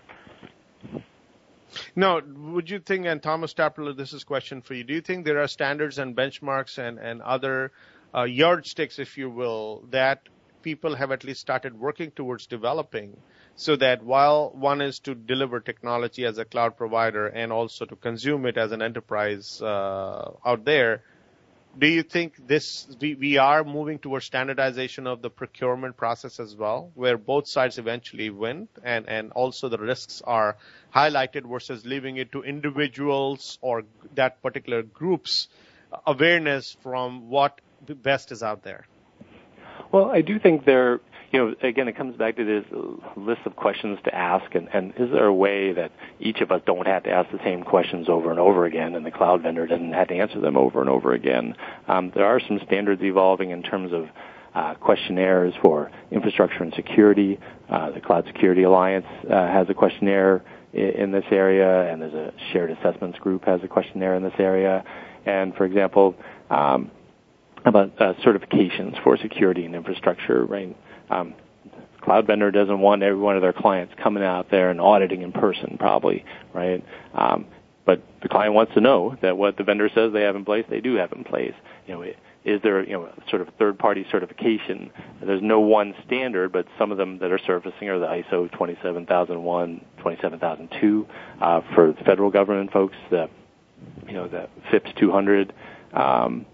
no, would you think, and Thomas Trappler, this is a question for you. Do you think there are standards and benchmarks and, and other uh, yardsticks, if you will, that people have at least started working towards developing so that while one is to deliver technology as a cloud provider and also to consume it as an enterprise uh, out there, do you think this we, we are moving towards standardization of the procurement process as well, where both sides eventually win, and and also the risks are highlighted versus leaving it to individuals or that particular group's awareness from what the best is out there? Well, I do think there you know, again, it comes back to this list of questions to ask, and, and is there a way that each of us don't have to ask the same questions over and over again, and the cloud vendor doesn't have to answer them over and over again? Um, there are some standards evolving in terms of uh, questionnaires for infrastructure and security. Uh, the Cloud Security Alliance uh, has a questionnaire in, this area, and there's a shared assessments group has a questionnaire in this area. And for example, um, about uh, certifications for security and infrastructure, right? Um, cloud vendor doesn't want every one of their clients coming out there and auditing in person, probably, right? Um, but the client wants to know that what the vendor says they have in place, they do have in place. You know, is there you know sort of third-party certification? There's no one standard, but some of them that are surfacing are the ISO 27001, 27002 uh, for the federal government folks. The you know the FIPS 200. Um,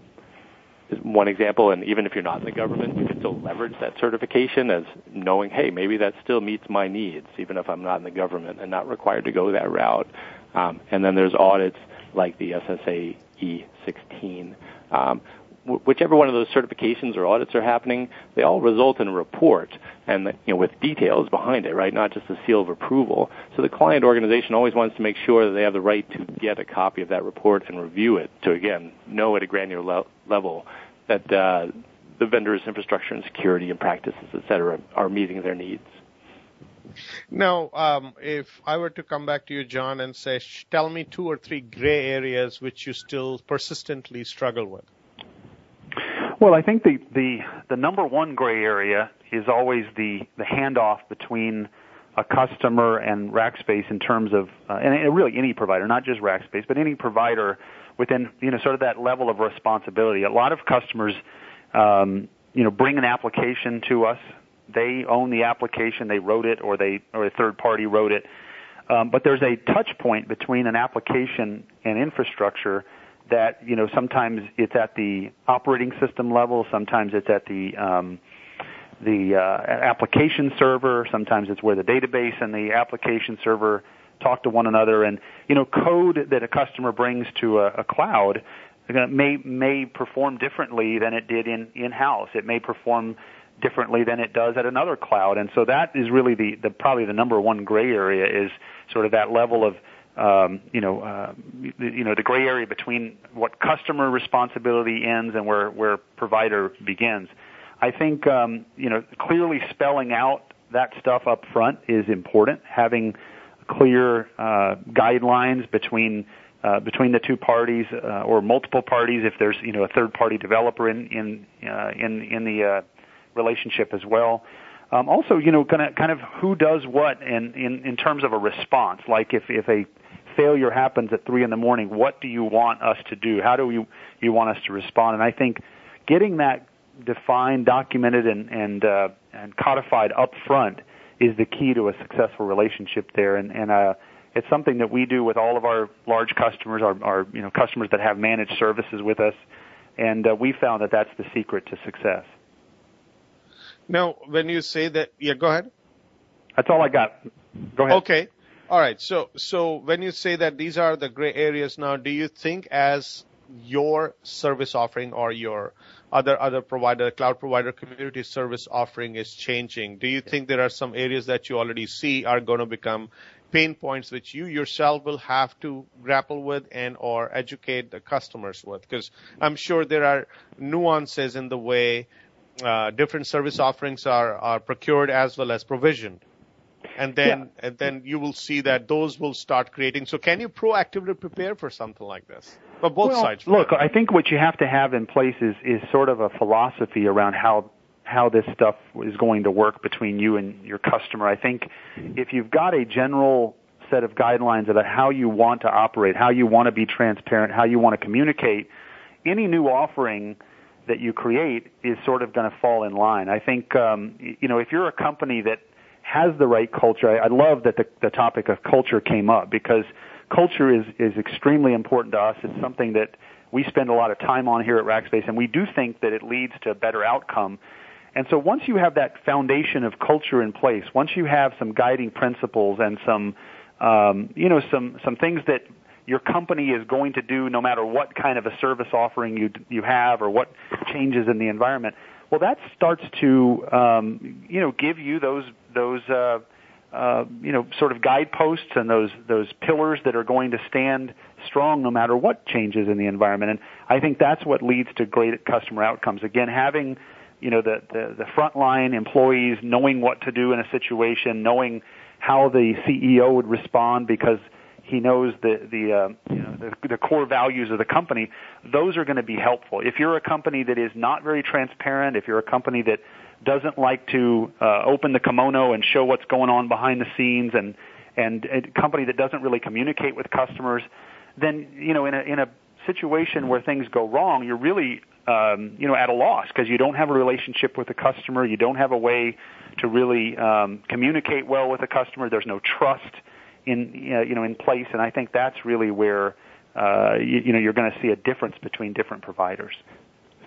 one example. And even if you're not in the government, you can still leverage that certification as knowing, hey, maybe that still meets my needs, even if I'm not in the government and not required to go that route. Um, and then there's audits like the SSAE 16. Um, whichever one of those certifications or audits are happening, they all result in a report and you know with details behind it, right? Not just a seal of approval. So the client organization always wants to make sure that they have the right to get a copy of that report and review it to again know at a granular le- level that uh, the vendor's infrastructure and security and practices, et cetera, are meeting their needs. Now, um, if I were to come back to you, John, and say, tell me two or three gray areas which you still persistently struggle with. Well, I think the the the number one gray area is always the the handoff between a customer and Rackspace in terms of uh, and really any provider, not just Rackspace, but any provider within you know sort of that level of responsibility. A lot of customers, um, you know, bring an application to us. They own the application, they wrote it, or they or a third party wrote it. Um, but there's a touch point between an application and infrastructure that you know sometimes it's at the operating system level, sometimes it's at the um, the uh, application server, sometimes it's where the database and the application server talk to one another, and you know code that a customer brings to a, a cloud may may perform differently than it did in in house. It may perform differently than it does at another cloud, and so that is really the the probably the number one gray area is sort of that level of um, you know, uh, you know, the gray area between what customer responsibility ends and where where provider begins. I think um, you know, clearly spelling out that stuff up front is important. Having clear uh, guidelines between uh, between the two parties uh, or multiple parties, if there's you know a third party developer in in uh, in in the uh, relationship as well. Um, also, you know, kind of kind of who does what in, in in terms of a response. Like if if a failure happens at three in the morning, what do you want us to do? How do you you want us to respond? And I think getting that defined, documented, and and uh, and codified up front is the key to a successful relationship there. And and uh, It's something that we do with all of our large customers, our, our you know customers that have managed services with us, and uh, we found that that's the secret to success. Now, when you say that, yeah, go ahead. That's all I got. Go ahead. Okay. All right. So, so when you say that these are the gray areas now, do you think as your service offering or your other other provider, cloud provider community service offering is changing, do you think there are some areas that you already see are going to become pain points which you yourself will have to grapple with and or educate the customers with? Because I'm sure there are nuances in the way uh, different service offerings are, are procured as well as provisioned and then yeah. and then you will see that those will start creating. So can you proactively prepare for something like this? For both well, sides. Look, I think what you have to have in place is is sort of a philosophy around how how this stuff is going to work between you and your customer. I think if you've got a general set of guidelines about how you want to operate, how you want to be transparent, how you want to communicate, any new offering that you create is sort of going to fall in line. I think um, you know if you're a company that has the right culture. I, I love that the, the topic of culture came up because culture is, is extremely important to us. It's something that we spend a lot of time on here at Rackspace, and we do think that it leads to a better outcome. And so once you have that foundation of culture in place, once you have some guiding principles and some, um, you know, some some things that your company is going to do, no matter what kind of a service offering you you have or what changes in the environment, well, that starts to um, you know give you those those uh, uh, you know sort of guideposts and those those pillars that are going to stand strong no matter what changes in the environment. And I think that's what leads to great customer outcomes. Again, having you know the the, the frontline employees knowing what to do in a situation, knowing how the CEO would respond because he knows the the uh, you know the, the core values of the company. Those are going to be helpful. If you're a company that is not very transparent, if you're a company that doesn't like to uh, open the kimono and show what's going on behind the scenes, and and a company that doesn't really communicate with customers, then you know in a in a situation where things go wrong, you're really um, you know at a loss because you don't have a relationship with the customer, you don't have a way to really um, communicate well with the customer. There's no trust in you know in place, and I think that's really where uh, you, you know you're going to see a difference between different providers.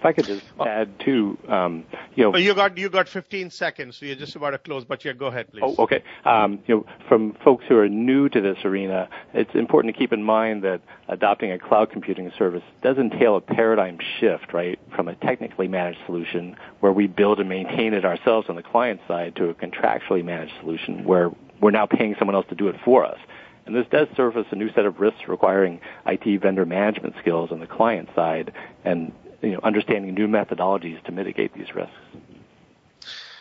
If I could just add too, um, you know, you got you got 15 seconds, so you're just about to close. But yeah, go ahead, please. Oh, okay. Um, you know, from folks who are new to this arena, it's important to keep in mind that adopting a cloud computing service does entail a paradigm shift, right, from a technically managed solution where we build and maintain it ourselves on the client side to a contractually managed solution where we're now paying someone else to do it for us. And this does surface a new set of risks requiring IT vendor management skills on the client side and you know, understanding new methodologies to mitigate these risks.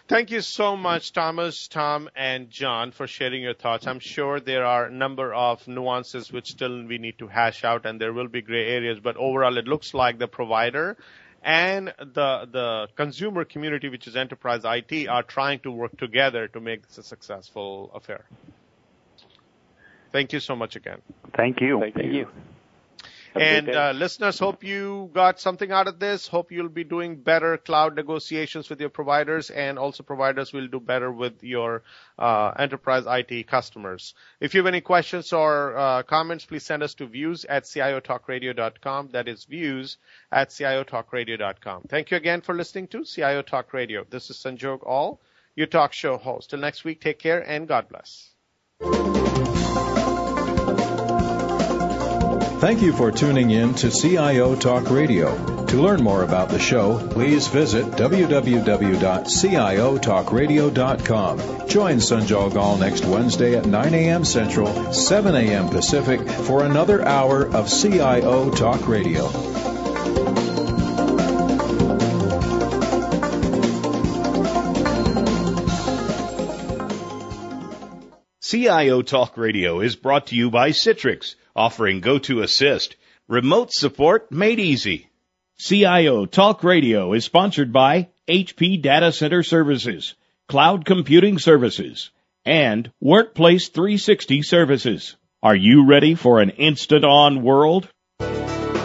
Thank you so much, Thomas, Tom, and John, for sharing your thoughts. I'm sure there are a number of nuances which still we need to hash out, and there will be gray areas. But overall, it looks like the provider and the the consumer community, which is enterprise IT, are trying to work together to make this a successful affair. Thank you so much again. Thank you. Thank, Thank you. And uh, listeners, hope you got something out of this. Hope you'll be doing better cloud negotiations with your providers, and also providers will do better with your uh, enterprise IT customers. If you have any questions or uh, comments, please send us to views at ciotalkradio.com. That is views at ciotalkradio.com. Thank you again for listening to CIO Talk Radio. This is Sanjog Aul, your talk show host. Till next week, take care and God bless. Thank you for tuning in to CIO Talk Radio. To learn more about the show, please visit www.ciotalkradio.com. Join Sanjog Aul next Wednesday at 9 a.m. Central, 7 a.m. Pacific for another hour of CIO Talk Radio. CIO Talk Radio is brought to you by Citrix offering GoToAssist, remote support made easy. CIO Talk Radio is sponsored by HP Data Center Services, Cloud Computing Services, and Workplace 360 Services. Are you ready for an instant on world?